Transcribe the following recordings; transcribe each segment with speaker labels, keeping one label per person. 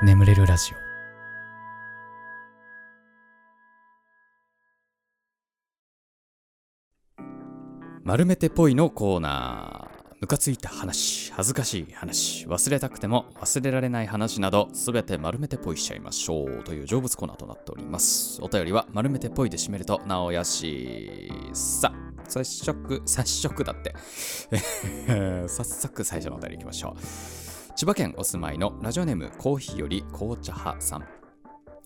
Speaker 1: 眠れるラジオ。丸めてぽいのコーナー。ムカついた話恥ずかしい話忘れたくても忘れられない話などすべて丸めてぽいしちゃいましょうという成仏コーナーとなっております。お便りは丸めてぽいで締めるとなおやしさ早速早速だって。早速最初のお便りいきましょう。千葉県お住まいのラジオネームコーヒーより紅茶派さん。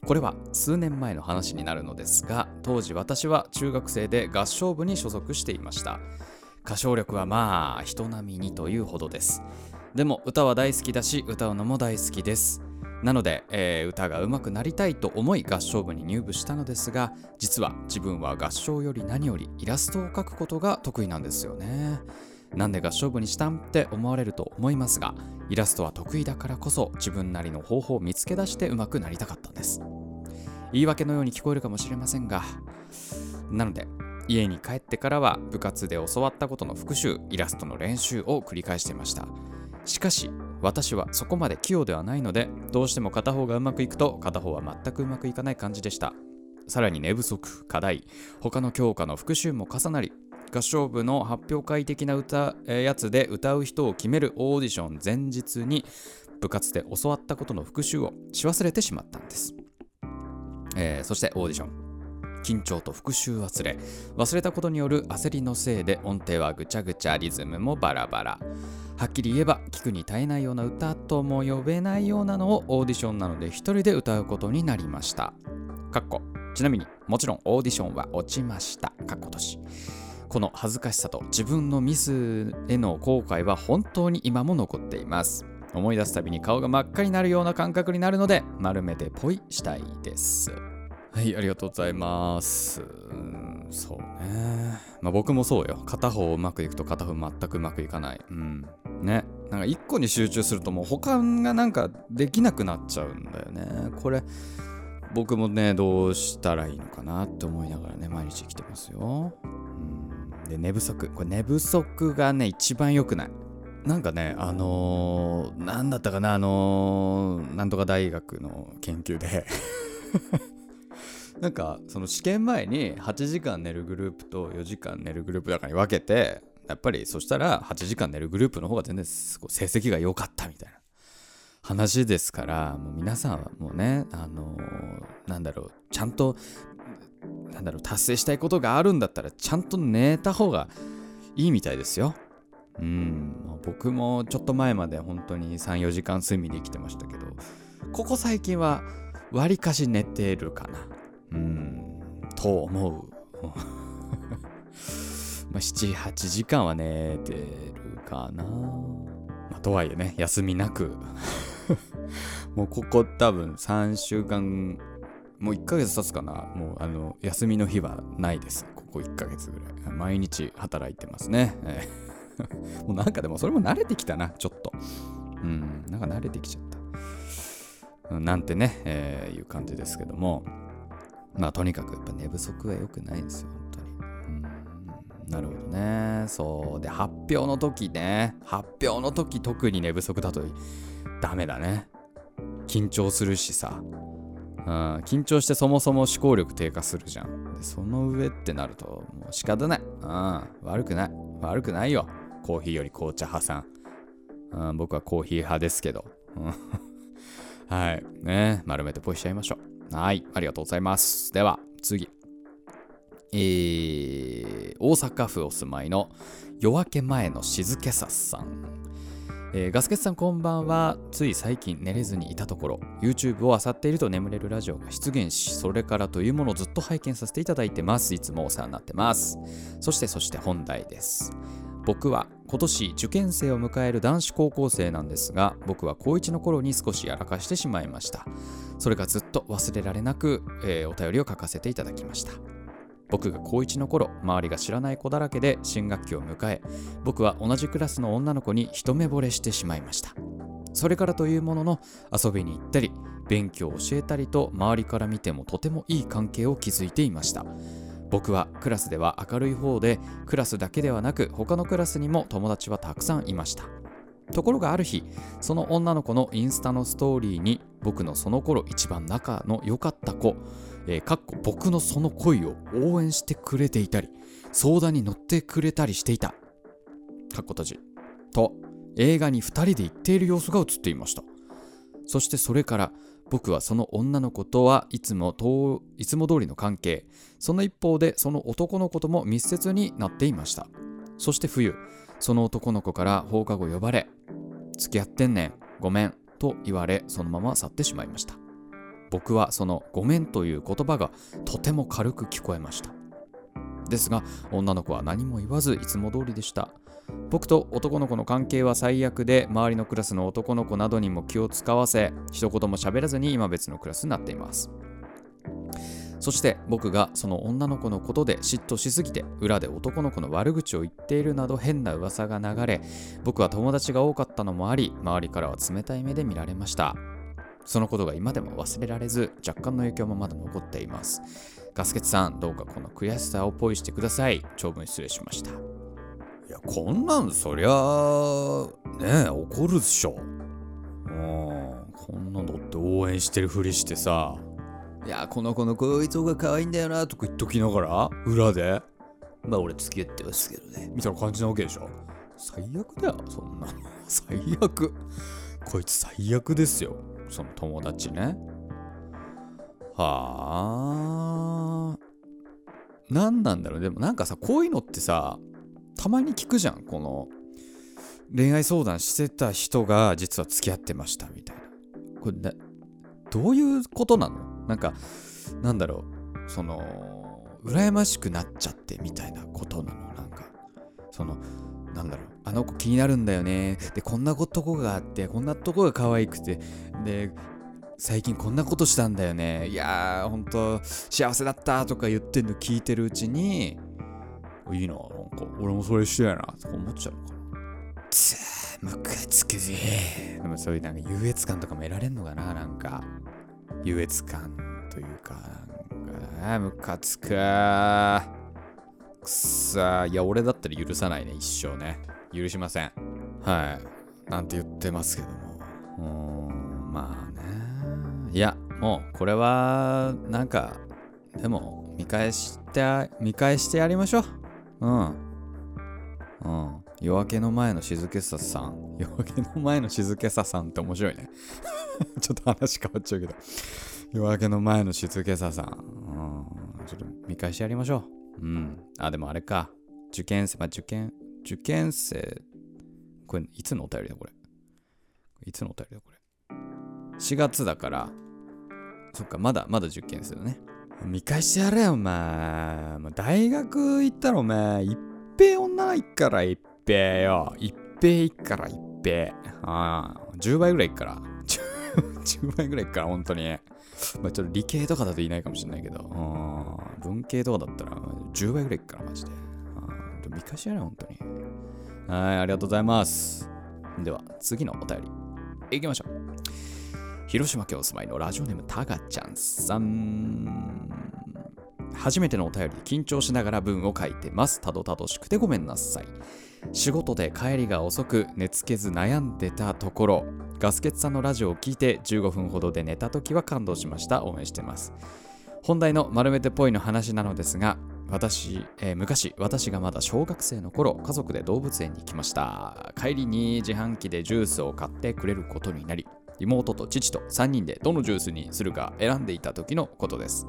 Speaker 1: これは数年前の話になるのですが当時私は中学生で合唱部に所属していました。歌唱力はまあ人並みにというほどです。でも歌は大好きだし歌うのも大好きです。なので、えー、歌が上手くなりたいと思い合唱部に入部したのですが実は自分は合唱より何よりイラストを描くことが得意なんですよね。なんで合唱部にしたんって思われると思いますがイラストは得意だからこそ自分なりの方法を見つけ出して上手くなりたかったんです。言い訳のように聞こえるかもしれませんがなので家に帰ってからは部活で教わったことの復習イラストの練習を繰り返していました。しかし私はそこまで器用ではないのでどうしても片方がうまくいくと片方は全くうまくいかない感じでした。さらに寝不足課題他の教科の復習も重なり合唱部の発表会的な歌、えやつで歌う人を決めるオーディション前日に部活で教わったことの復習をし忘れてしまったんです、えー、そしてオーディション。緊張と復習忘れ。忘れたことによる焦りのせいで音程はぐちゃぐちゃリズムもバラバラ。はっきり言えば聞くに耐えないような歌とも呼べないようなのをオーディションなので一人で歌うことになりました。かっこ。ちなみにもちろんオーディションは落ちました。かっことしこの恥ずかしさと自分のミスへの後悔は本当に今も残っています。思い出すたびに顔が真っ赤になるような感覚になるので丸めてポイしたいです。はいありがとうございます。そうね。まあ僕もそうよ。片方うまくいくと片方全くうまくいかない。うん。ね。なんか一個に集中するともう他がなんかできなくなっちゃうんだよね。これ僕もねどうしたらいいのかなって思いながらね毎日生きてますよ。で寝不足。これ寝不足がね一番良くない。なんかね、あのー、だったかな、あのー、なんとか大学の研究で。なんかその試験前に8時間寝るグループと4時間寝るグループだからに分けてやっぱりそしたら8時間寝るグループの方が全然成績が良かったみたいな話ですからもう皆さんはもうねあのー、なんだろうちゃんとなんだろう達成したいことがあるんだったらちゃんと寝た方がいいみたいですよ。うん。僕もちょっと前まで本当に34時間睡眠で生きてましたけどここ最近はわりかし寝てるかな。うんと思う。まあ7、8時間は寝てるかな。まあ、とはいえね、休みなく。もうここ多分3週間、もう1ヶ月経つかな。もうあの、休みの日はないです。ここ1ヶ月ぐらい。毎日働いてますね。もうなんかでもそれも慣れてきたな、ちょっと。うん、なんか慣れてきちゃった。なんてね、えー、いう感じですけども。まあとにかくやっぱ寝不足は良くないですよ、本当に。うんなるほどね。そう。で、発表の時ね。発表の時特に寝不足だとダメだね。緊張するしさ。うん、緊張してそもそも思考力低下するじゃん。でその上ってなるともう仕方ない。うん、悪くない。悪くないよ。コーヒーより紅茶派さん。うん、僕はコーヒー派ですけど。はい。ね丸めてポイしちゃいましょう。はい、ありがとうございます。では、次。えー、大阪府お住まいの夜明け前の静けささん。えー、ガスケツさんこんばんは。つい最近寝れずにいたところ、YouTube を漁っていると眠れるラジオが出現し、それからというものをずっと拝見させていただいてます。いつもお世話になってます。そしてそして本題です。僕は今年受験生を迎える男子高校生なんですが僕は高1の頃に少しやらかしてしまいましたそれがずっと忘れられなく、えー、お便りを書かせていただきました僕が高1の頃周りが知らない子だらけで新学期を迎え僕は同じクラスの女の子に一目惚れしてしまいました。それからというものの遊びに行ったり勉強を教えたりと周りから見てもとてもいい関係を築いていました。僕はクラスでは明るい方でクラスだけではなく他のクラスにも友達はたくさんいました。ところがある日その女の子のインスタのストーリーに僕のその頃一番仲の良かった子、えー、かっこ僕のその恋を応援してくれていたり相談に乗ってくれたりしていた。かっこ閉じ。と映画に2人で行っている様子が映っていました。そしてそれから僕はその女の子とはいつもといつも通りの関係その一方でその男の子とも密接になっていました。そして冬その男の子から放課後呼ばれ付き合ってんねんごめんと言われそのまま去ってしまいました。僕はそのごめんという言葉がとても軽く聞こえました。ですが女の子は何も言わずいつも通りでした。僕と男の子の関係は最悪で周りのクラスの男の子などにも気を使わせ一言も喋らずに今別のクラスになっています。そして僕がその女の子のことで嫉妬しすぎて裏で男の子の悪口を言っているなど変な噂が流れ僕は友達が多かったのもあり周りからは冷たい目で見られました。そのことが今でも忘れられず若干の影響もまだ残っています。ガスケツさんどうかこの悔しさをポイしてください。長文失礼しました。
Speaker 2: いや、こんなんそりゃあ、ねえ、怒るっしょ。うん、こんなんだって応援してるふりしてさ、いや、この子のこいつが可愛いんだよなとか言っときながら、裏で、まあ俺付き合ってますけどね、みたいな感じなわけでしょ。最悪だよ、そんなの。最悪。こいつ最悪ですよ、その友達ね。はあ。何なんだろうでもなんかさ、こういうのってさ、たまに聞くじゃんこの恋愛相談してた人が実は付き合ってましたみたいなこれなどういうことなの？なんかなんだろうその羨ましくなっちゃってみたいなことなのなんかそのなんだろうあの子気になるんだよねでこんなとこがあってこんなとこが可愛くてで最近こんなことしたんだよねいやーほんと幸せだったとか言ってんの聞いてるうちにいいな、なんか、俺もそれしてやな、とか思っちゃうのかな。つー、ムカつくぜ。でもそういうなんか優越感とかも得られんのかな、なんか。優越感というか、なんか、ムカつくー。くさいや、俺だったら許さないね、一生ね。許しません。はい。なんて言ってますけども。うーん、まあね。いや、もう、これは、なんか、でも、見返して、見返してやりましょう。うん。うん。夜明けの前の静けささん。夜明けの前の静けささんって面白いね。ちょっと話変わっちゃうけど。夜明けの前の静けささん。うん。ちょっと見返してやりましょう。うん。あ、でもあれか。受験生、まあ、受験、受験生。これ、いつのお便りだ、これ？いつのお便りだ、これ？4月だから、そっか、まだ、まだ受験生だね。見返してやれよ、お前。大学行ったらお前、一平女が行っから一平よ。一平行っから一平。ああ、10倍ぐらい行っから。10倍ぐらい行っから、本当に。まあちょっと理系とかだといないかもしれないけど、文系とかだったら10倍ぐらい行くから、マジで。見返しやれよ、本当に。はい、ありがとうございます。では、次のお便り。行きましょう。広島県お住まいのラジオネームタガちゃんさん。初めてのお便りで緊張しながら文を書いてます。たどたどしくてごめんなさい。仕事で帰りが遅く寝つけず悩んでたところ、ガスケツさんのラジオを聞いて15分ほどで寝た時は感動しました。応援してます。本題の丸めてぽいの話なのですが、私、えー、昔、私がまだ小学生の頃、家族で動物園に来ました。帰りに自販機でジュースを買ってくれることになり、妹と父と3人でどのジュースにするか選んでいた時のことです。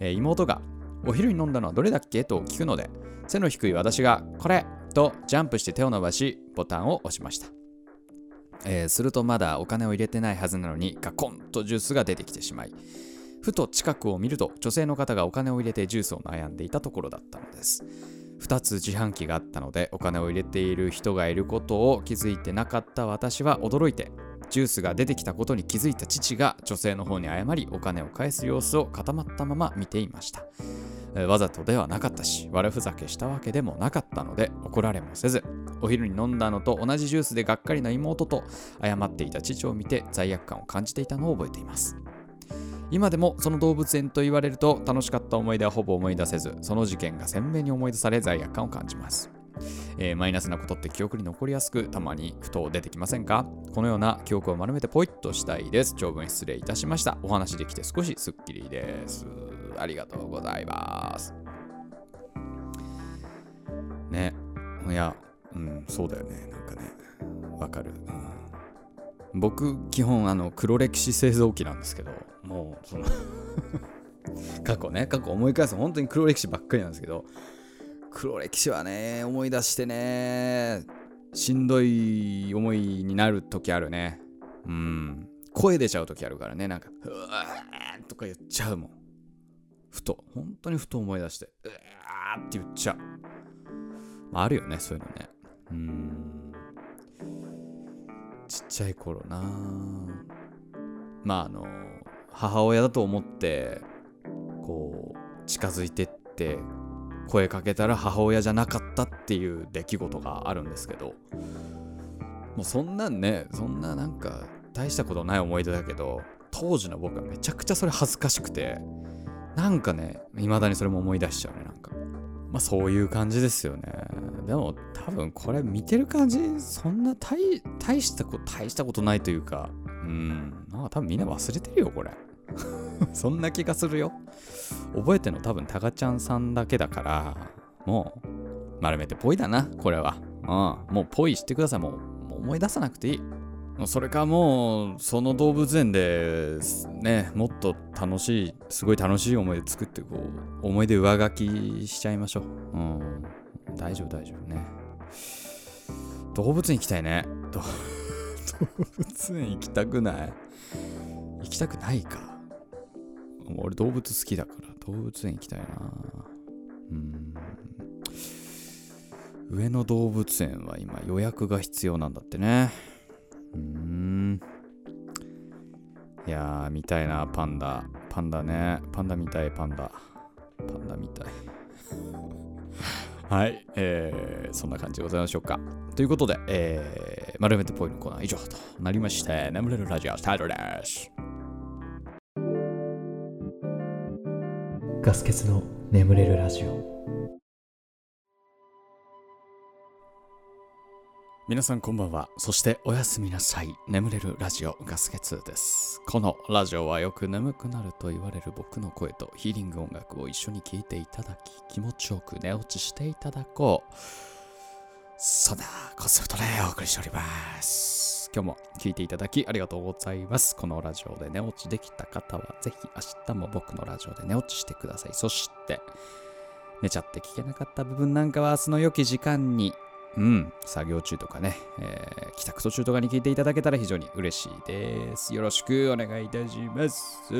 Speaker 2: えー、妹がお昼に飲んだのはどれだっけ？と聞くので背の低い私がこれとジャンプして手を伸ばしボタンを押しました。えー、するとまだお金を入れてないはずなのにガコンとジュースが出てきてしまいふと近くを見ると女性の方がお金を入れてジュースを悩んでいたところだったのです2つ自販機があったのでお金を入れている人がいることを気づいてなかった私は驚いてジュースが出てきたことに気づいた父が女性の方に謝りお金を返す様子を固まったまま見ていました。わざとではなかったし悪ふざけしたわけでもなかったので怒られもせずお昼に飲んだのと同じジュースでがっかりな妹と謝っていた父を見て罪悪感を感じていたのを覚えています。今でもその動物園と言われると楽しかった思い出はほぼ思い出せずその事件が鮮明に思い出され罪悪感を感じます。えーマイナスなことって記憶に残りやすく、たまにふと出てきませんか？このような記憶を丸めてポイッとしたいです。長文失礼いたしました。お話できて少しスッキリです。ありがとうございます。ね。いや、うん、そうだよね。なんかね、わかる。うん、僕、基本、あの、黒歴史製造機なんですけど、もう、その、過去ね、過去思い返す本当に黒歴史ばっかりなんですけど、黒歴史はね、思い出してね、しんどい思いになる時あるね。うん。声出ちゃう時あるからね、なんか、うわーとか言っちゃうもん。ふと、本当にふと思い出して、うわーって言っちゃう。まあ、あるよね、そういうのね。うん。ちっちゃい頃なまあ、あの、母親だと思って、こう、近づいてって、声かけたら母親じゃなかったっていう出来事があるんですけど。もうそんなんねそんななんか大したことない思い出だけど当時の僕はめちゃくちゃそれ恥ずかしくてなんかね未だにそれも思い出しちゃうねなんか。まあそういう感じですよね。でも多分これ見てる感じそんな大大したこと大したことないというかうん。なんか多分みんな忘れてるよこれ。そんな気がするよ。覚えてるの多分タガちゃんさんだけだからもう丸めてぽいだなこれは。うんもうぽいしてください。もうもう思い出さなくていい。それかもうその動物園でねもっと楽しいすごい楽しい思い出作ってこう思い出上書きしちゃいましょう。うん大丈夫大丈夫ね。動物園行きたいね。動物園行きたくない。行きたくないか。俺動物好きだから動物園行きたいな。うん。上野動物園は今予約が必要なんだってね。うん。いやー見たいなパンダ。パンダね。パンダ見たいパンダ。パンダ見たい。はい、えー、そんな感じでございましょうか。ということで、えー、丸めてポイのコーナー以上となりまして眠れるラジオスタートです。
Speaker 3: ガス欠の眠れるラジオ
Speaker 2: 皆さんこんばんは。そしておやすみなさい。眠れるラジオガスケツです。このラジオはよく眠くなると言われる僕の声とヒーリング音楽を一緒に聴いていただき、気持ちよく寝落ちしていただこう。そんなコンセプトでお送りしております。今日も聴いていただきありがとうございます。このラジオで寝落ちできた方はぜひ明日も僕のラジオで寝落ちしてください。そして、寝ちゃって聞けなかった部分なんかは明日の良き時間にうん、作業中とかね、えー帰宅途中とかに聞いていただけたら非常に嬉しいです。よろしくお願いいたします。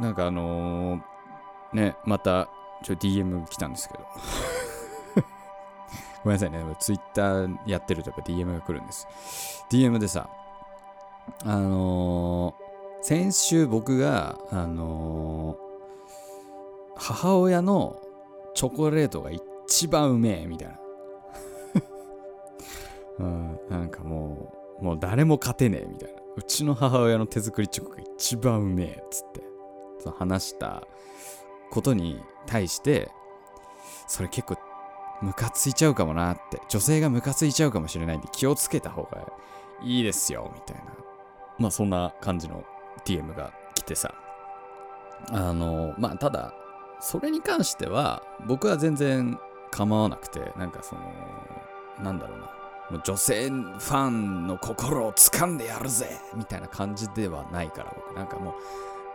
Speaker 2: なんかあのーね、またちょ DM 来たんですけど。ごめんなさいね、ツイッターやってるとやっぱ DM が来るんです。DM でさ、あのー先週僕が、あのー母親のチョコレートが一番うめえみたいな。うん、なんかもう、もう誰も勝てねえみたいな。うちの母親の手作りチョコが一番うめえつって、そう話したことに対して、それ結構ムカついちゃうかもなって、女性がムカついちゃうかもしれないんで気をつけた方がいいですよ、みたいな。まあそんな感じの DM が来てさ。あの、まあただ、それに関しては僕は全然構わなくてなんかそのなんだろうな女性ファンの心を掴んでやるぜみたいな感じではないから僕なんかも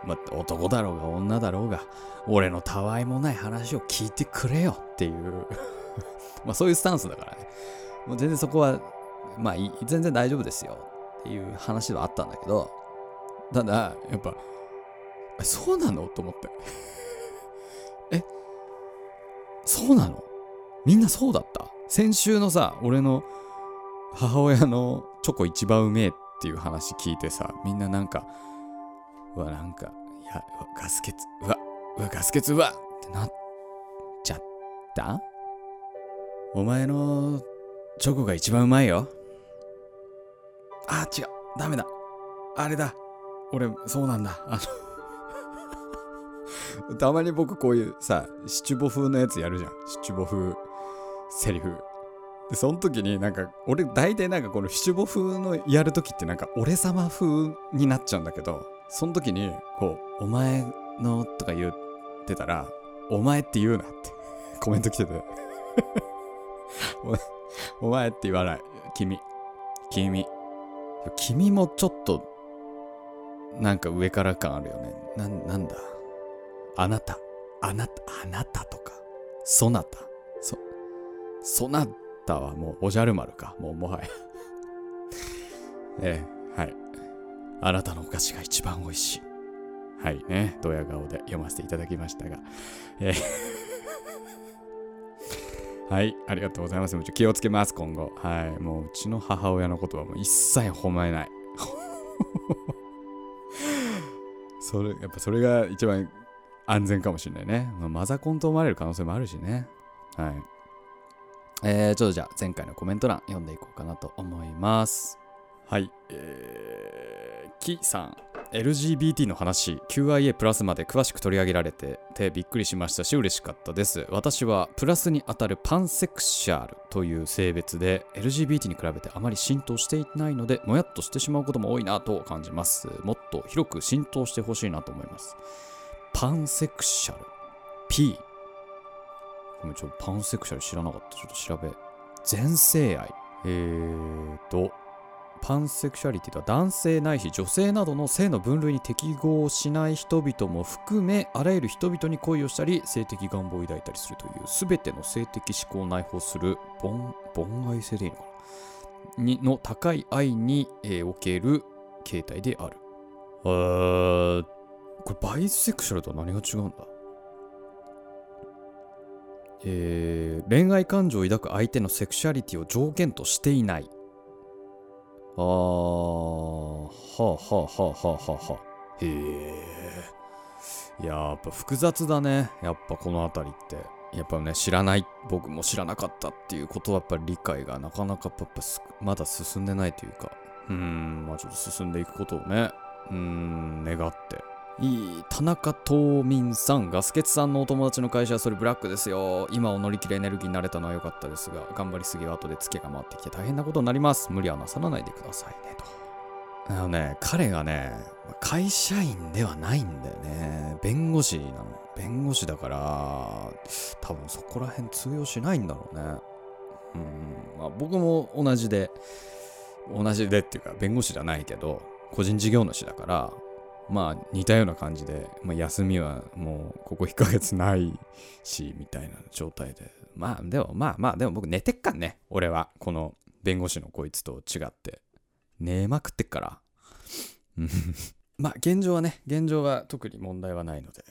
Speaker 2: う、ま、男だろうが女だろうが俺のたわいもない話を聞いてくれよっていうまあそういうスタンスだからね。もう全然そこはまあ全然大丈夫ですよ。っていう話はあったんだけどただやっぱそうなの？と思って。えそうなの？みんなそうだった？先週のさ、俺の母親のチョコ一番うめえっていう話聞いてさ、みんななんか、うわ、なんか、いや、ガス欠、うわ、うわ、ガス欠、うわってなっちゃった？お前のチョコが一番うまいよ。あ、違う、ダメだ。あれだ。俺、そうなんだ。あの たまに僕こういうさ、七五風のやつやるじゃん。七五風セリフ。で、その時になんか、俺大体なんかこの七五風のやる時ってなんか俺様風になっちゃうんだけど、その時にこう、お前のとか言ってたら、お前って言うなってコメント来てて。お前って言わない。君。君。君もちょっと、なんか上から感あるよね。な、なんだ？あなた。あなた、あなたとか。そなた。そ、そなたはもうおじゃる丸か。もうもはや。ええ、はい。あなたのお菓子が一番美味しい。はいね。ドヤ顔で読ませていただきましたが。えーはい、ありがとうございます。気をつけます、今後。はい、もううちの母親のことはもう一切褒めない。それ、やっぱそれが一番安全かもしれないね。まあ、マザコンと思われる可能性もあるしね。はい。えー、ちょっとじゃあ前回のコメント欄読んでいこうかなと思います。はい、えー、キさん。LGBT の話 QIA プラスまで詳しく取り上げられててびっくりしましたし嬉しかったです。私はプラスにあたるパンセクシャルという性別で LGBT に比べてあまり浸透していないのでもやっとしてしまうことも多いなと感じます。もっと広く浸透してほしいなと思います。パンセクシャル？P ごめんちょっとパンセクシャル知らなかった。ちょっと調べ。全性愛。えーとパンセクシャリティとは男性ないし女性などの性の分類に適合しない人々も含めあらゆる人々に恋をしたり性的願望を抱いたりするという全ての性的思考を内包する凡凡愛性でいいのかなにの高い愛に、えーおける形態である。えー、これバイセクシャルとは何が違うんだ？えー恋愛感情を抱く相手のセクシャリティを条件としていない。あー、はあはあはあはあはあはあ。へえ。ややっぱ複雑だね。やっぱこの辺りって。やっぱね、知らない、僕も知らなかったっていうことはやっぱり理解がなかなかやっぱまだ進んでないというか。うーん、まあちょっと進んでいくことをね、うーん、願って。いい田中東民さんガスケツさんのお友達の会社はそれブラックですよ。今を乗り切るエネルギーになれたのは良かったですが頑張りすぎは後でツケが回ってきて大変なことになります。無理はなさらないでくださいねと。あのね彼がね会社員ではないんだよね。弁護士なの。弁護士だから多分そこら辺通用しないんだろうね。うんまあ僕も同じで同じでっていうか弁護士じゃないけど個人事業主だからまあ似たような感じで、まあ、休みはもうここ1ヶ月ないしみたいな状態で。まあでもまあまあでも僕寝てっかんね。俺はこの弁護士のこいつと違って。寝まくってっから。まあ現状はね現状は特に問題はないので。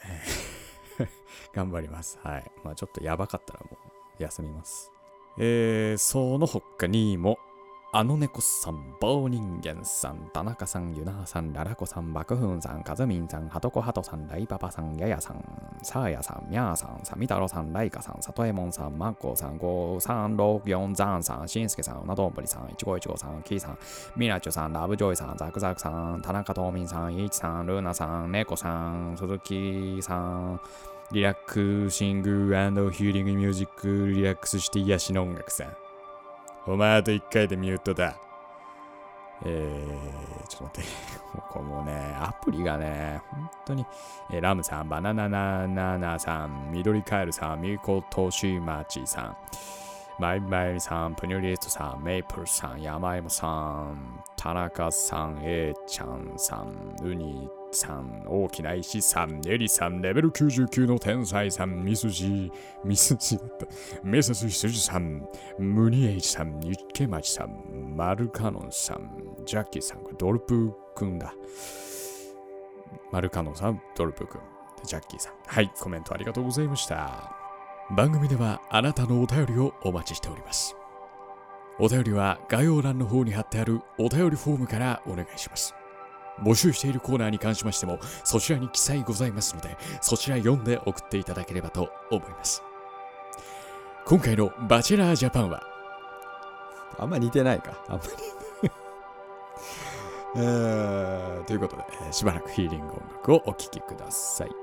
Speaker 2: 頑張ります。はい。まあちょっとやばかったらもう休みます。えー、その他にもあの猫さん、棒人間さん、田中さん、ゆなさん、ララコさん、バクフンさん、カズミンさん、ハトコハトさん、ライパパさん、ヤヤさん、サーヤさん、ミャーさん、サミタロさん、ライカさん、サトエモンさん、マッコさん、5364ザンさん、シンスケさん、うなどんぶりさん、いちごいちごさん、キーさん、ミラチュさん、ラブジョイさん、ザクザクさん、田中トーミンさん、イーチさん、ルーナさん、ネコさん、鈴木さん、Relaxing Healing Music、リラックスして癒しの音楽さん。お前あと1回でミュートだ。えー、ちょっと待って。もうこもね、アプリがね、本当に、えーラムさん、バナナナナナさん、緑カエルさん、ミコトシマチさん、マイマイさん、プニュリエストさん、メイプルさん、ヤマイモさん、田中さん、エイちゃんさん、ウニさん、大きな石さん、エリさん、レベル99の天才さん、ミスジ、ミスジだった。メサス羊さん、ムニエイさん、ユッケマチさん、マルカノンさん、ジャッキーさん、ドルプくんだ。マルカノンさん、ドルプくん、ジャッキーさん。はい、コメントありがとうございました。番組ではあなたのお便りをお待ちしております。お便りは概要欄の方に貼ってあるお便りフォームからお願いします。募集しているコーナーに関しましてもそちらに記載ございますのでそちら読んで送っていただければと思います。今回のバチェラージャパンは？あんま似てないか。あんまり。えーということで、しばらくヒーリング音楽をお聴きください。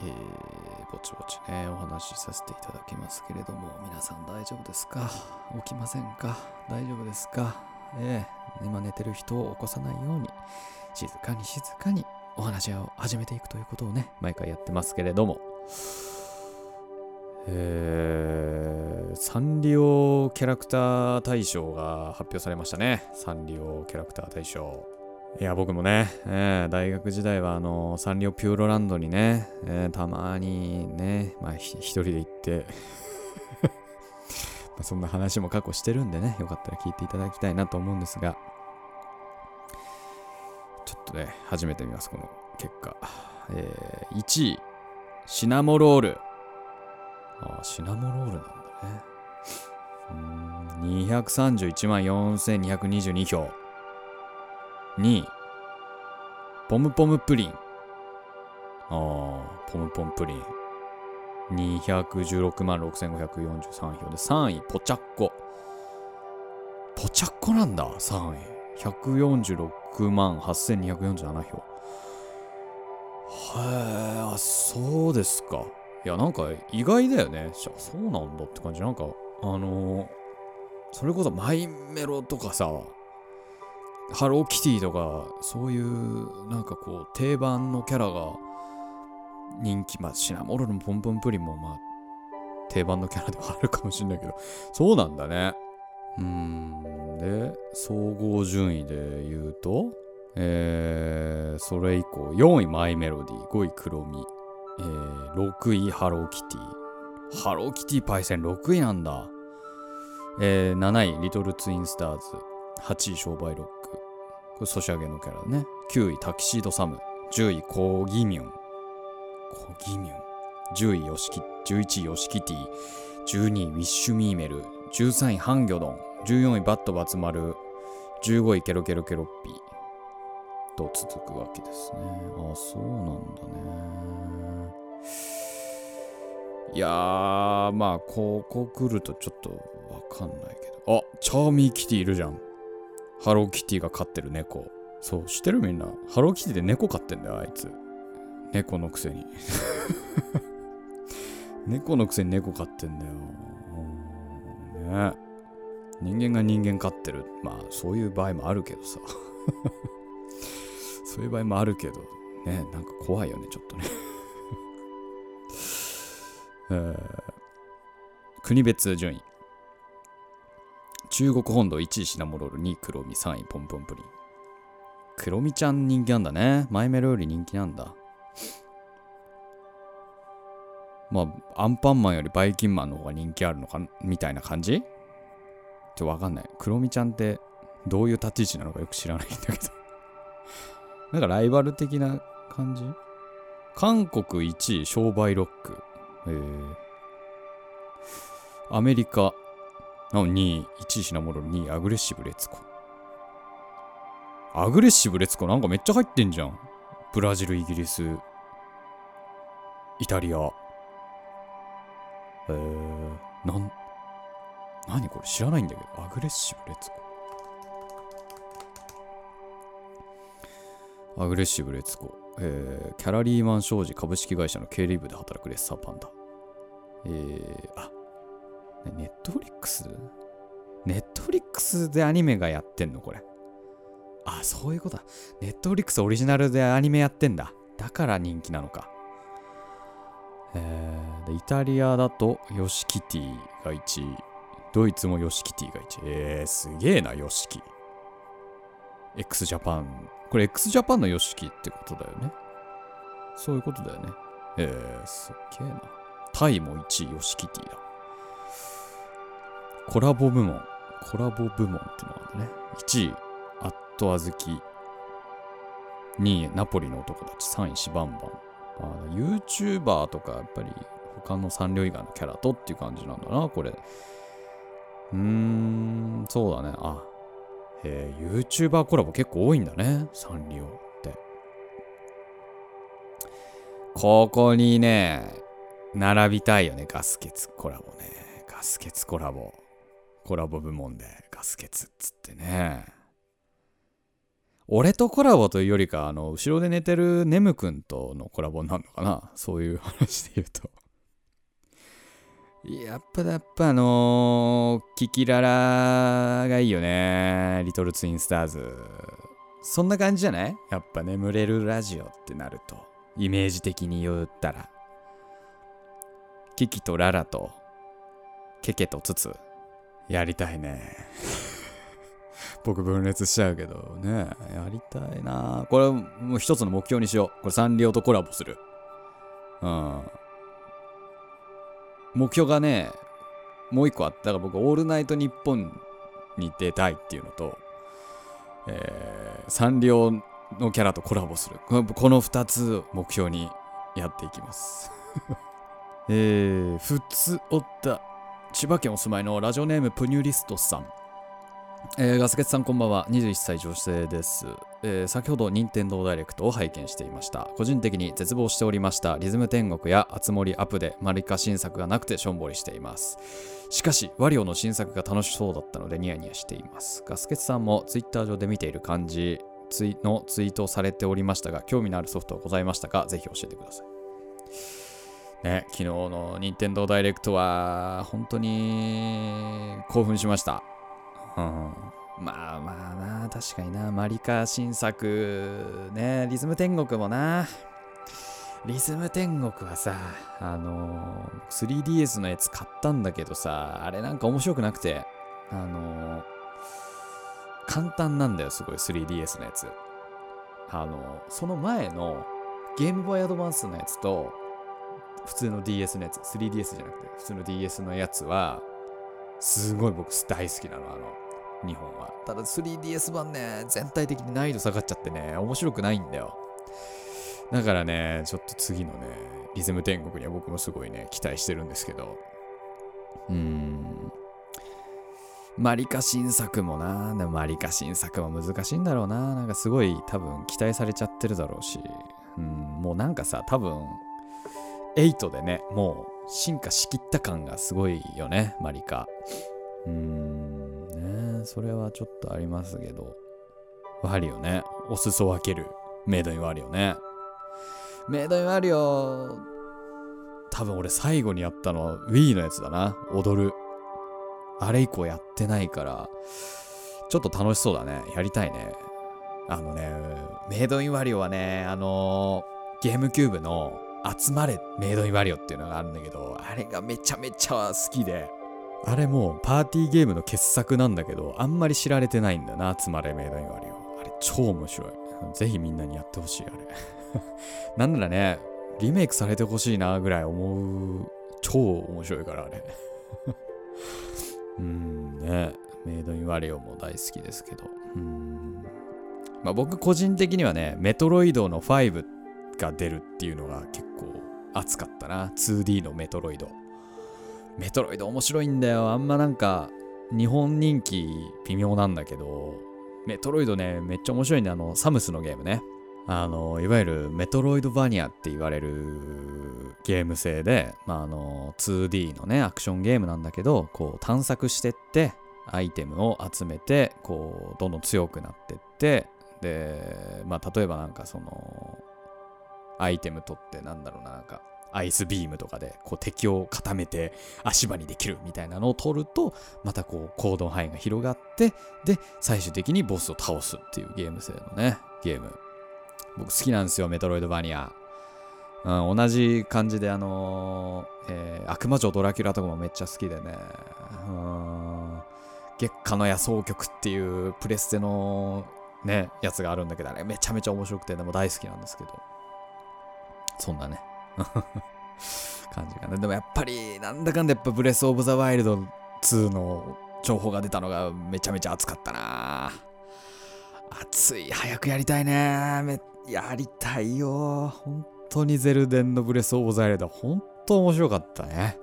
Speaker 2: えー、ぼちぼちね、お話しさせていただきますけれども、皆さん大丈夫ですか？起きませんか？大丈夫ですか？ええ今寝てる人を起こさないように、静かに静かにお話を始めていくということをね、毎回やってますけれども、えー、サンリオキャラクター大賞が発表されましたね。サンリオキャラクター大賞。いや、僕もね、えー大学時代はあのサンリオピューロランドにね、えーたまにね、まあ一人で行って まあそんな話も過去してるんでね、よかったら聞いていただきたいなと思うんですが、ちょっとね、初めて見ます、この結果。えー1位、シナモロール。ああ、シナモロールなんだね。うん、231万4222票。2位、ポムポムプリン。あー、ポムポムプリン。216万6543票で、3位、ポチャッコ。ポチャッコなんだ、3位。146万8247票。へえ、あ、そうですか。いや、なんか意外だよね。そうなんだって感じ。なんか、あのーそれこそマイメロとかさ、ハローキティとか、そういう、なんかこう、定番のキャラが人気、まあ、シナモロール、ポムポムプリンも、まあ、定番のキャラではあるかもしれないけど、そうなんだね。うーん、で、総合順位で言うと、えー、それ以降、4位マイメロディ、5位クロミ、えー、6位ハローキティ。ハローキティパイセン6位なんだ。えー、7位リトルツインスターズ。8位商売ロック。これソシャゲのキャラね。9位タキシードサム。10位コギミュン。コギミュン？10位ヨシキ、11位ヨシキティ。12位ウィッシュミーメル。13位ハンギョドン。14位バットバツマル。15位ケロケロケロッピー。と続くわけですね。あ、そうなんだね。いやー、まあ、ここ来るとちょっとわかんないけど。あ、チャーミーキティいるじゃん。ハローキティが飼ってる猫。そう、知ってるみんな？ハローキティで猫飼ってんだよ、あいつ。猫のくせに。猫のくせに猫飼ってんだよ。ね人間が人間飼ってる。まあ、そういう場合もあるけどさ。そういう場合もあるけど、ね、なんか怖いよね、ちょっとね。えー国別順位。中国本土1位シナモロール、2位黒ミ、3位ポンポンプリン。黒ミちゃん人気なんだね。マイメロより人気なんだ。まあ、アンパンマンよりバイキンマンの方が人気あるのかみたいな感じ？ちょっとわかんない。黒ミちゃんってどういう立ち位置なのかよく知らないんだけど。なんかライバル的な感じ？韓国1位商売ロックへ。え、アメリカの2位、1位シナモロール、2位アグレッシブレツコ。アグレッシブレツコなんかめっちゃ入ってんじゃん。ブラジル、イギリス、イタリア。えー、なん、何これ？知らないんだけど。アグレッシブレツコ。アグレッシブレツコ。えー、キャリアマン商事株式会社の経理部で働くレッサーパンダ。えー、あ、 Netflix Netflix でアニメがやってんの？これ。あ、そういうことだ。 Netflix オリジナルでアニメやってんだ。だから人気なのか。えー、でイタリアだとヨシキティが1位。ドイツもヨシキティが1位。えー、すげえな、ヨシキ。x ジャパン。これ x ジャパンのヨシキってことだよね。そういうことだよね。えー、すげえな。タイも1位、ヨシキティだ。コラボ部門。コラボ部門ってのがあるね。1位、アットアズキ。2位、ナポリの男たち。3位、シバンバン。あ YouTuber とか、やっぱり他の三両以外のキャラとっていう感じなんだな、これ。うーん、そうだね。あ、えー、YouTuber コラボ結構多いんだね。サンリオって。ここにね、並びたいよね。ガスケツコラボね。ガスケツコラボ。コラボ部門でガスケツっつってね。俺とコラボというよりか、あの、後ろで寝てるネムくんとのコラボになるのかな？そういう話で言うと。やっぱ、やっぱあのー、キキララがいいよね。リトルツインスターズ。そんな感じじゃない？やっぱ眠れるラジオってなると。イメージ的に言ったら。キキとララと、ケケとツツ。やりたいね。僕分裂しちゃうけどね。やりたいな。これもう一つの目標にしよう。これサンリオとコラボする。うん。目標がね、もう一個あったから僕、オールナイトニッポンに出たいっていうのと、えー、サンリオのキャラとコラボする。このこの二つ目標にやっていきます。えー、ふつおった。千葉県お住まいのラジオネームプニュリストさん。えーガスケツさんこんばんは。21歳女性です、えー先ほど任天堂ダイレクトを拝見していました。個人的に絶望しておりました。リズム天国やあつ森アップでマリカ新作がなくてしょんぼりしています。しかしワリオの新作が楽しそうだったのでニヤニヤしています。ガスケツさんもツイッター上で見ている感じのツイートをされておりましたが興味のあるソフトはございましたか？ぜひ教えてください。ね昨日の任天堂ダイレクトは本当に興奮しました。うん。まあまあな確かにな。マリカ新作ねリズム天国もな。リズム天国はさあの 3DS のやつ買ったんだけどさあれなんか面白くなくて。あの簡単なんだよすごい 3DS のやつ。あのその前のゲームボーイアドバンスのやつと普通の DS のやつ 3DS じゃなくて普通の DS のやつはすごい僕大好きなのあの日本は。ただ 3DS 版ね全体的に難易度下がっちゃってね面白くないんだよ。だからねちょっと次のねリズム天国には僕もすごいね期待してるんですけど。うーん。マリカ新作もなでもマリカ新作も難しいんだろうな。なんかすごい多分期待されちゃってるだろうし。うんもうなんかさ多分8でねもう進化しきった感がすごいよねマリカ。うーんねそれはちょっとありますけど。ワリオね。お裾分ける。メイドインワリオね。メイドインワリオ多分俺最後にやったのは Wii のやつだな。踊る。あれ以降やってないから。ちょっと楽しそうだね。やりたいね。あのねメイドインワリオはねあのゲームキューブの集まれメイドインワリオっていうのがあるんだけどあれがめちゃめちゃ好きで。あれもうパーティーゲームの傑作なんだけどあんまり知られてないんだな集まれメイドインワリオあれ超面白い。ぜひみんなにやってほしいあれ。なんならねリメイクされてほしいなぐらい思う超面白いからあれ。うんね。メイドインワリオも大好きですけど。うん。まあ僕個人的にはねメトロイドの5っが出るっていうのが結構熱かったな。2D のメトロイド。メトロイド面白いんだよ。あんまなんか日本人気微妙なんだけどメトロイドねめっちゃ面白いんであのサムスのゲームね。あのいわゆるメトロイドバニアって言われるゲーム性で、まあ、あの 2D のねアクションゲームなんだけどこう探索してってアイテムを集めてこうどんどん強くなってってでまあ例えばなんかそのアイテム取ってなんだろうななんかアイスビームとかでこう敵を固めて足場にできるみたいなのを取るとまたこう行動範囲が広がってで最終的にボスを倒すっていうゲーム性のねゲーム。僕好きなんですよメトロイドバニア、うん、同じ感じであのーえー悪魔女ドラキュラとかもめっちゃ好きでね。うん月下の野草曲っていうプレステのねやつがあるんだけどあれめちゃめちゃ面白くてでも大好きなんですけど。そんなね。感じかな。でもやっぱりなんだかんだやっぱブレスオブザワイルド2の情報が出たのがめちゃめちゃ熱かったな。熱い。早くやりたいね。やりたいよ。本当にゼルデンのブレスオブザワイルド本当面白かったね。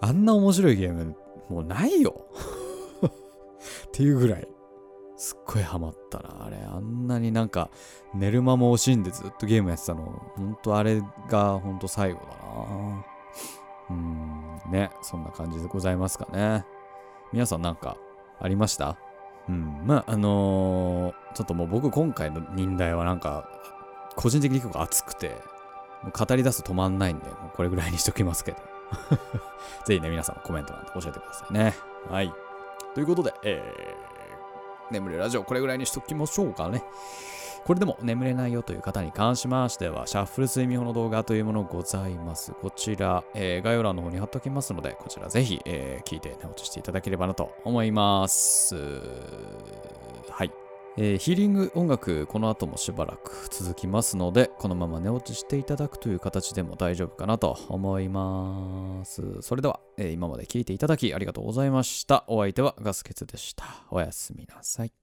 Speaker 2: あんな面白いゲームもうないよ。っていうぐらい。すっごいハマったな。あれあんなになんか寝る間も惜しんでずっとゲームやってたの。ほんとあれがほんと最後だな。うんねそんな感じでございますかね。皆さんなんかありました？うん、まああのーちょっともう僕今回の忍耐はなんか個人的に結構熱くて語り出すと止まんないんでもうこれぐらいにしときますけど。ぜひね皆さんのコメント欄で教えてくださいね。はい。ということでえー、眠れラジオこれぐらいにしときましょうかねこれでも眠れないよという方に関しましては、シャッフル睡眠法の動画というものございます。こちら、えー概要欄の方に貼っておきますので、こちらぜひ、えー聞いて寝落ちしていただければなと思います。はい。えーヒーリング音楽、この後もしばらく続きますので、このまま寝落ちしていただくという形でも大丈夫かなと思います。それでは、えー今まで聴いていただきありがとうございました。お相手はガスケツでした。おやすみなさい。